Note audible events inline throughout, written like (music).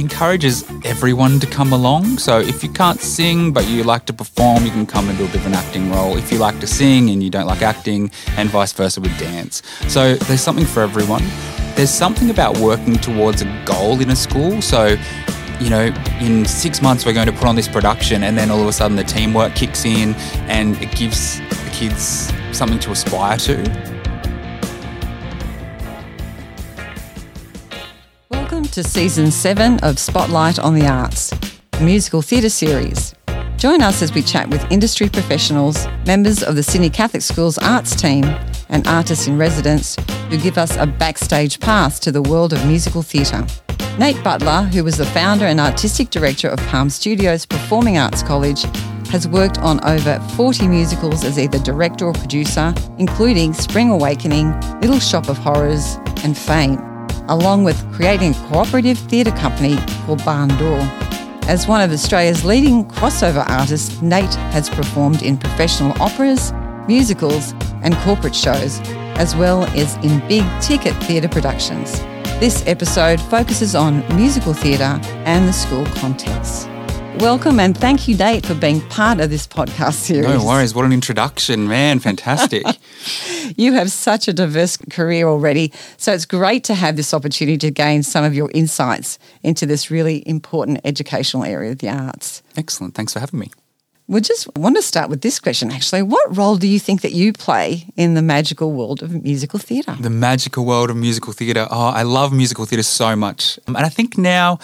encourages everyone to come along. So if you can't sing but you like to perform, you can come and do a bit of an acting role. If you like to sing and you don't like acting, and vice versa with dance. So there's something for everyone. There's something about working towards a goal in a school. So you know, in six months we're going to put on this production, and then all of a sudden the teamwork kicks in and it gives the kids something to aspire to. To season seven of Spotlight on the Arts, musical theatre series. Join us as we chat with industry professionals, members of the Sydney Catholic Schools arts team, and artists in residence who give us a backstage pass to the world of musical theatre. Nate Butler, who was the founder and artistic director of Palm Studios Performing Arts College, has worked on over 40 musicals as either director or producer, including Spring Awakening, Little Shop of Horrors, and Fame along with creating a cooperative theatre company called Barn Door. As one of Australia's leading crossover artists, Nate has performed in professional operas, musicals, and corporate shows, as well as in big ticket theatre productions. This episode focuses on musical theatre and the school context. Welcome and thank you, Nate, for being part of this podcast series. No worries. What an introduction, man. Fantastic. (laughs) you have such a diverse career already. So it's great to have this opportunity to gain some of your insights into this really important educational area of the arts. Excellent. Thanks for having me. We just want to start with this question actually. What role do you think that you play in the magical world of musical theatre? The magical world of musical theatre. Oh, I love musical theatre so much. And I think now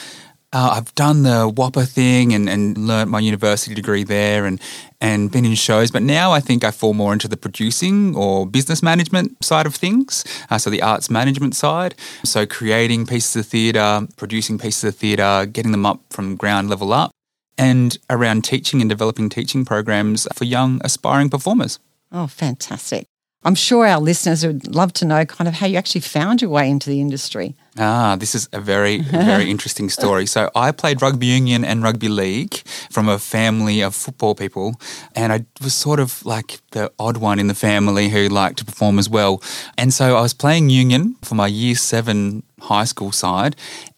uh, I've done the WAAPA thing and, and learnt my university degree there and, and been in shows, but now I think I fall more into the producing or business management side of things. Uh, so the arts management side. So creating pieces of theatre, producing pieces of theatre, getting them up from ground level up, and around teaching and developing teaching programs for young aspiring performers. Oh, fantastic. I'm sure our listeners would love to know kind of how you actually found your way into the industry. Ah, this is a very, very (laughs) interesting story. So I played rugby union and rugby league from a family of football people, and I was sort of like the odd one in the family who liked to perform as well. And so I was playing union for my year seven high school side,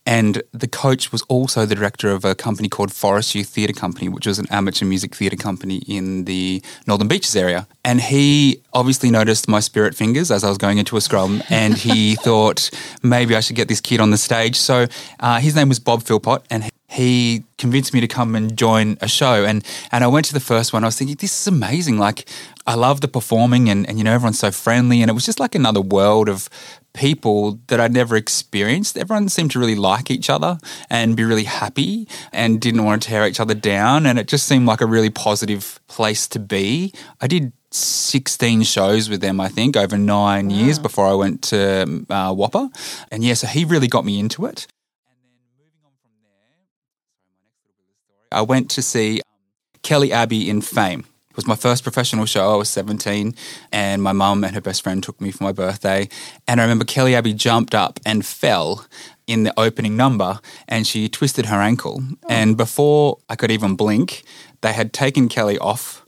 and the coach was also the director of a company called Forest Youth Theatre Company, which was an amateur music theatre company in the Northern Beaches area. And he obviously noticed my spirit fingers as I was going into a scrum, and he (laughs) thought maybe I should get this kid on the stage. So uh, his name was Bob Philpott, and he convinced me to come and join a show. And and I went to the first one. I was thinking this is amazing. Like I love the performing and, and you know everyone's so friendly. And it was just like another world of people that I'd never experienced everyone seemed to really like each other and be really happy and didn't want to tear each other down and it just seemed like a really positive place to be I did 16 shows with them, I think, over nine wow. years before I went to uh, WAAPA. And yeah, so he really got me into it. And then moving on from there, my next story, I went to see Kelly Abbey in Fame. It was my first professional show. I was 17, and my mum and her best friend took me for my birthday. And I remember Kelly Abbey jumped up and fell in the opening number, and she twisted her ankle. Oh. And before I could even blink, they had taken Kelly off.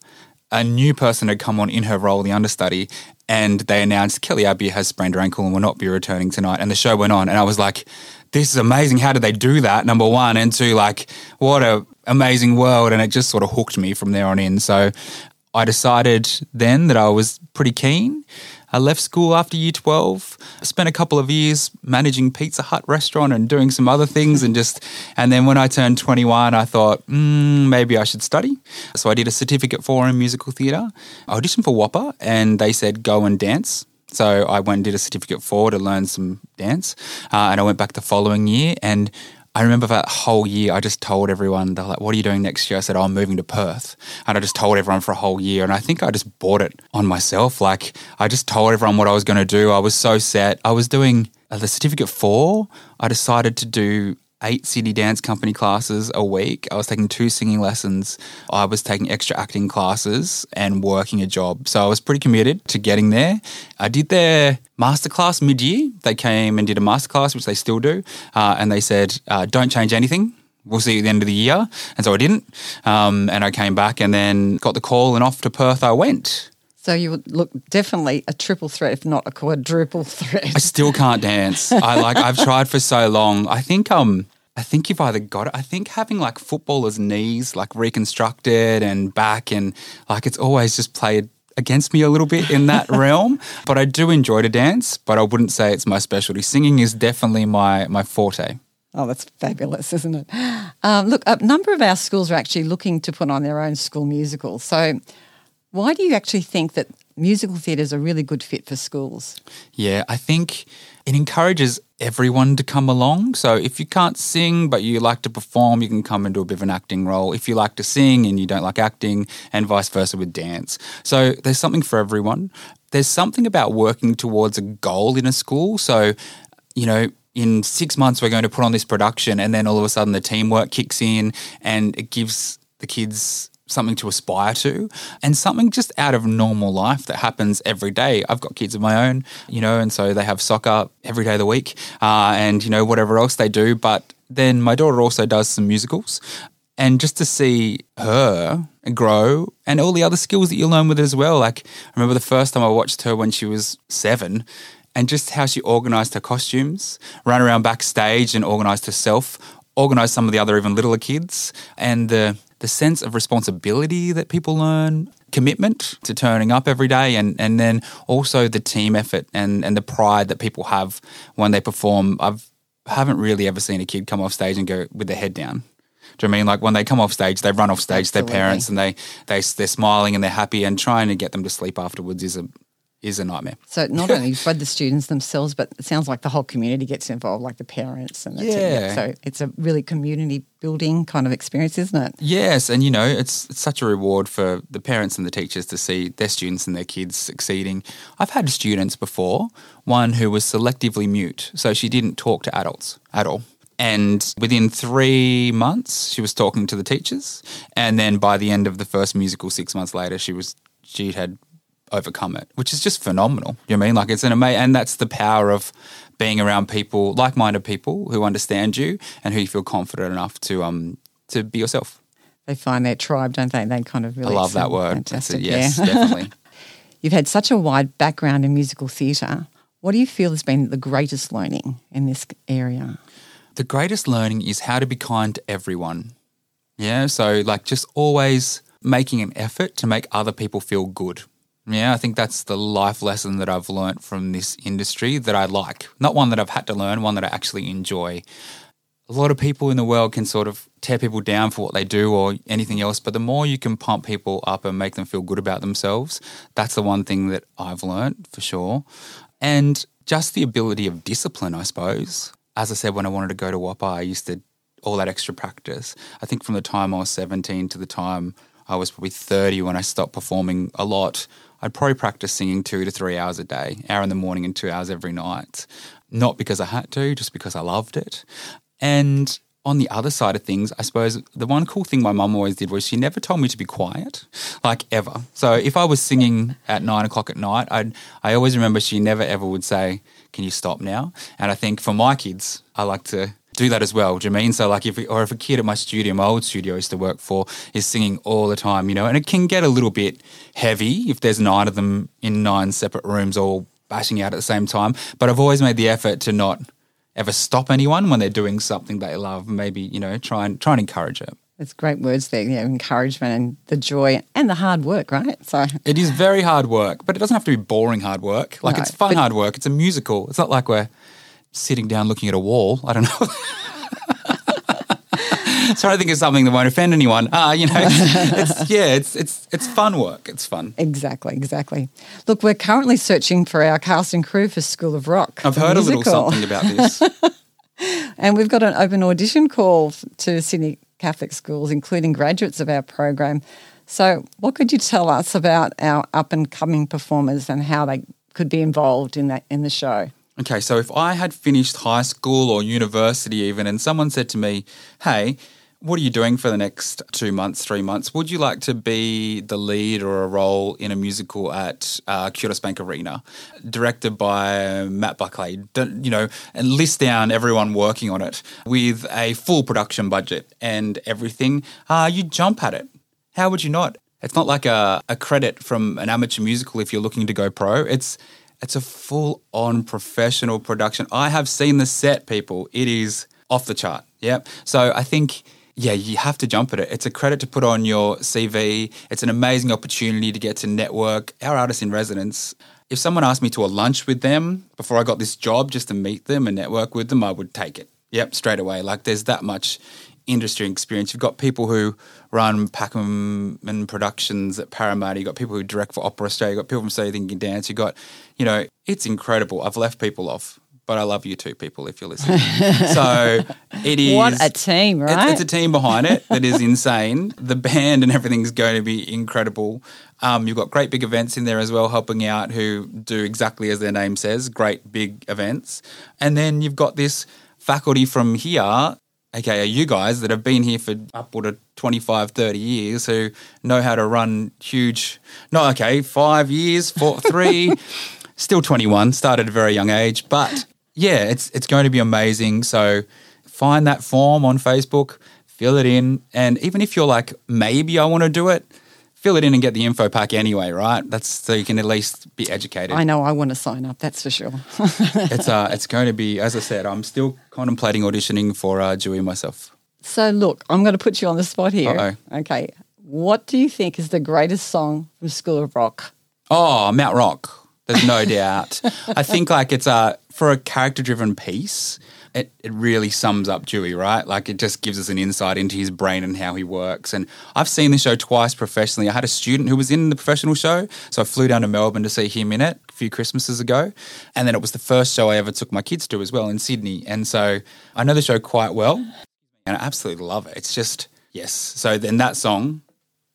A new person had come on in her role, the understudy, and they announced Kelly Abbey has sprained her ankle and will not be returning tonight. And the show went on, and I was like, this is amazing. How did they do that? Number one. And two, like, what a amazing world. And it just sort of hooked me from there on in. So I decided then that I was pretty keen. I left school after year 12, spent a couple of years managing Pizza Hut restaurant and doing some other things and just, and then when I turned 21, I thought, mm, maybe I should study. So I did a certificate four in musical theatre. I auditioned for WAAPA and they said, go and dance. So I went and did a certificate four to learn some dance. Uh, and I went back the following year and I remember that whole year, I just told everyone, they're like, what are you doing next year? I said, oh, I'm moving to Perth. And I just told everyone for a whole year. And I think I just bought it on myself. Like, I just told everyone what I was going to do. I was so set. I was doing uh, the certificate four, I decided to do eight city dance company classes a week. I was taking two singing lessons. I was taking extra acting classes and working a job. So I was pretty committed to getting there. I did their masterclass mid year. They came and did a masterclass, which they still do. Uh, and they said, uh, don't change anything. We'll see at the end of the year. And so I didn't. Um, and I came back and then got the call and off to Perth I went. So you would look definitely a triple threat, if not a quadruple (laughs) threat. I still can't dance. I like I've tried for so long. I think um I think you've either got it. I think having like footballers' knees like reconstructed and back and like it's always just played against me a little bit in that (laughs) realm. But I do enjoy to dance, but I wouldn't say it's my specialty. Singing is definitely my my forte. Oh, that's fabulous, isn't it? (gasps) Um, look, a number of our schools are actually looking to put on their own school musical. So, why do you actually think that musical theatre is a really good fit for schools? Yeah, I think it encourages everyone to come along. So if you can't sing but you like to perform, you can come do a bit of an acting role. If you like to sing and you don't like acting, and vice versa with dance. So there's something for everyone. There's something about working towards a goal in a school. So, you know, in six months, we're going to put on this production, and then all of a sudden the teamwork kicks in and it gives the kids something to aspire to and something just out of normal life that happens every day. I've got kids of my own, you know, and so they have soccer every day of the week uh, and, you know, whatever else they do. But then my daughter also does some musicals. And just to see her grow and all the other skills that you learn with it as well. Like, I remember the first time I watched her when she was seven and just how she organized her costumes, ran around backstage and organized herself, organized some of the other even littler kids, and the the sense of responsibility that people learn, commitment to turning up every day, and, and then also the team effort and, and the pride that people have when they perform. I've haven't really ever seen a kid come off stage and go with their head down. Do you know I mean like when they come off stage, they run off stage, Absolutely. their parents, and they they they're smiling and they're happy, and trying to get them to sleep afterwards is a is a nightmare. So not (laughs) only for the students themselves, but it sounds like the whole community gets involved, like the parents and the yeah. So it's a really community building kind of experience, isn't it? Yes, and you know it's, it's such a reward for the parents and the teachers to see their students and their kids succeeding. I've had students before, one who was selectively mute, so she didn't talk to adults at all. And within three months, she was talking to the teachers. And then by the end of the first musical, six months later, she was she had overcome it, which is just phenomenal. You know I mean? Like it's an amazing, and that's the power of being around people, like-minded people who understand you and who you feel confident enough to um to be yourself. They find their tribe, don't they? They kind of really. I love that word. Fantastic. yes, yeah. (laughs) definitely. You've had such a wide background in musical theatre. What do you feel has been the greatest learning in this area? The greatest learning is how to be kind to everyone. Yeah, so like just always making an effort to make other people feel good. Yeah, I think that's the life lesson that I've learned from this industry that I like. Not one that I've had to learn, one that I actually enjoy. A lot of people in the world can sort of tear people down for what they do or anything else, but the more you can pump people up and make them feel good about themselves, that's the one thing that I've learned for sure. And just the ability of discipline, I suppose. As I said, when I wanted to go to WAAPA, I used to all that extra practice. I think from the time I was 17 to the time I was probably 30 when I stopped performing a lot, I'd probably practice singing two to three hours a day, hour in the morning and two hours every night. Not because I had to, just because I loved it. And on the other side of things, I suppose the one cool thing my mum always did was she never told me to be quiet, like ever. So if I was singing at nine o'clock at night, I'd, I always remember she never ever would say, Can you stop now? And I think for my kids, I like to do that as well. Do you mean? So like if or if a kid at my studio, my old studio I used to work for, is singing all the time, you know, and it can get a little bit heavy if there's nine of them in nine separate rooms all bashing out at the same time. But I've always made the effort to not ever stop anyone when they're doing something they love. Maybe you know try and try and encourage it. It's great words there, you know, encouragement and the joy and the hard work, right? So it is very hard work, but it doesn't have to be boring hard work. Like no, it's fun hard work. It's a musical. It's not like we're sitting down looking at a wall. I don't know. (laughs) so I think it's something that won't offend anyone. Uh, you know, it's, it's, (laughs) yeah, it's it's it's fun work. It's fun. Exactly, exactly. Look, we're currently searching for our cast and crew for School of Rock. I've heard musical. a little something about this. (laughs) and we've got an open audition call to Sydney Catholic schools, including graduates of our program. So, what could you tell us about our up and coming performers and how they could be involved in that in the show? Okay, so if I had finished high school or university even, and someone said to me, hey, what are you doing for the next two months, three months? Would you like to be the lead or a role in a musical at uh, Bank Arena, directed by Matt Buckley? You know, and list down everyone working on it with a full production budget and everything. Uh, you jump at it. How would you not? It's not like a, a credit from an amateur musical if you're looking to go pro. It's it's a full on professional production. I have seen the set, people. It is off the chart. Yep. So I think yeah, you have to jump at it. It's a credit to put on your CV. It's an amazing opportunity to get to network. Our artists in residence, if someone asked me to a lunch with them before I got this job just to meet them and network with them, I would take it. Yep, straight away. Like there's that much industry experience. You've got people who run Packemin Productions at Parramatta. You've got people who direct for Opera Australia. You've got people from So You Think You Can Dance. You've got, you know, it's incredible. I've left people off but I love you too, people, if you're listening. (laughs) so it is. What a team, right? It's, it's, a team behind it that is insane. The band and everything's going to be incredible. Um, you've got great big events in there as well, helping out who do exactly as their name says, great big events. And then you've got this faculty from here aka you guys that have been here for upward of 25 30 years who know how to run huge no okay five years four (laughs) three still 21 started at a very young age but yeah, it's it's going to be amazing. So find that form on Facebook, fill it in, and even if you're like, maybe I want to do it, fill it in and get the info pack anyway, right? That's so you can at least be educated. I know I want to sign up. That's for sure. (laughs) it's uh, it's going to be, as I said, I'm still contemplating auditioning for uh, Dewey myself. So look, I'm going to put you on the spot here. Uh-oh. Okay, what do you think is the greatest song from School of Rock? Oh, Mount Rock. There's no (laughs) doubt. I think like it's a for a character driven piece. It, it really sums up Dewey, right? Like it just gives us an insight into his brain and how he works. And I've seen the show twice professionally. I had a student who was in the professional show, so I flew down to Melbourne to see him in it a few Christmases ago. And then it was the first show I ever took my kids to as well in Sydney. And so I know the show quite well, and I absolutely love it. It's just yes. So then that song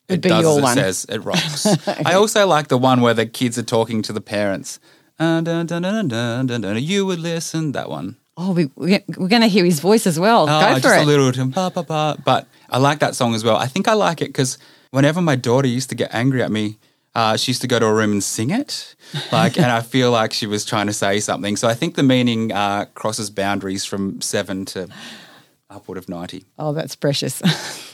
it does as it one. says. It rocks. (laughs) I also like the one where the kids are talking to the parents. Uh, dun, dun, dun, you would listen. That one. Oh, we, we're going to hear his voice as well. Oh, Go for just it. a little. Pa, pa, pa. But I like that song as well. I think I like it because whenever my daughter used to get angry at me, uh, she used to go to a room and sing it, like, and I feel like she was trying to say something. So I think the meaning uh, crosses boundaries from seven to upward of ninety. Oh, that's precious. (laughs)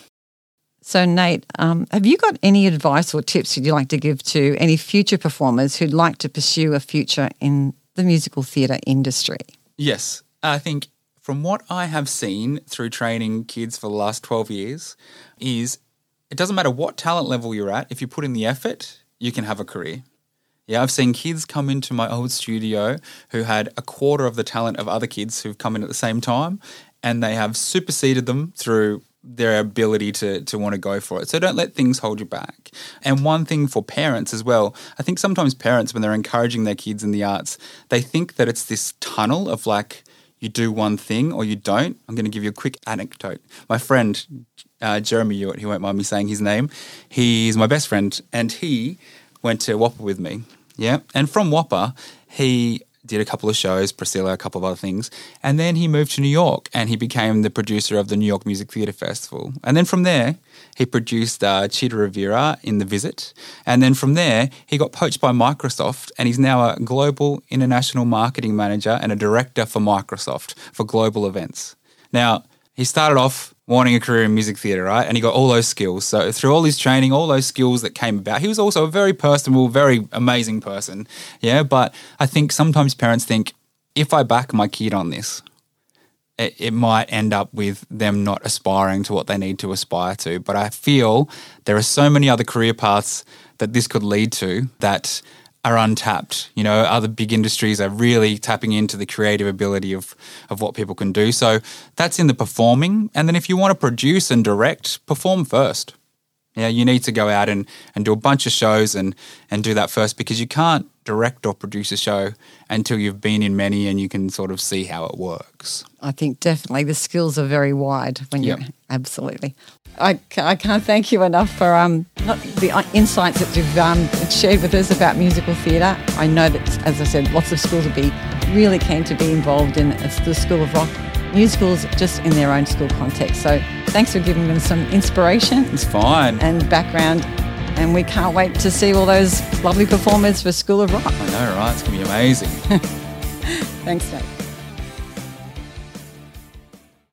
So, Nate, um, have you got any advice or tips you'd like to give to any future performers who'd like to pursue a future in the musical theatre industry? Yes. I think from what I have seen through training kids for the last 12 years, is it doesn't matter what talent level you're at, if you put in the effort, you can have a career. Yeah, I've seen kids come into my old studio who had a quarter of the talent of other kids who've come in at the same time, and they have superseded them through their ability to to want to go for it. So don't let things hold you back. And one thing for parents as well, I think sometimes parents when they're encouraging their kids in the arts, they think that it's this tunnel of like you do one thing or you don't. I'm going to give you a quick anecdote. My friend uh, Jeremy Hewitt, he won't mind me saying his name, he's my best friend, and he went to WAAPA with me. Yeah, and from WAAPA, he did a couple of shows, Priscilla, a couple of other things. And then he moved to New York and he became the producer of the New York Music Theatre Festival. And then from there, he produced uh, Chita Rivera in The Visit. And then from there, he got poached by Microsoft and he's now a global international marketing manager and a director for Microsoft for global events. Now, he started off wanting a career in music theatre, right? And he got all those skills. So through all his training, all those skills that came about, he was also a very personable, very amazing person. Yeah. But I think sometimes parents think if I back my kid on this, it, it might end up with them not aspiring to what they need to aspire to. But I feel there are so many other career paths that this could lead to that are untapped. You know, other big industries are really tapping into the creative ability of of what people can do. So that's in the performing. And then if you want to produce and direct, perform first. Yeah, you need to go out and, and do a bunch of shows and, and do that first because you can't direct or produce a show until you've been in many and you can sort of see how it works. I think definitely the skills are very wide when you absolutely. I, I can't thank you enough for um, the uh, insights that you've um, shared with us about musical theatre. I know that, as I said, lots of schools will be really keen to be involved in the School of Rock musicals just in their own school context. So thanks for giving them some inspiration. It's fine. And background. And we can't wait to see all those lovely performers for School of Rock. I know, right? It's going to be amazing. (laughs) thanks, Nate.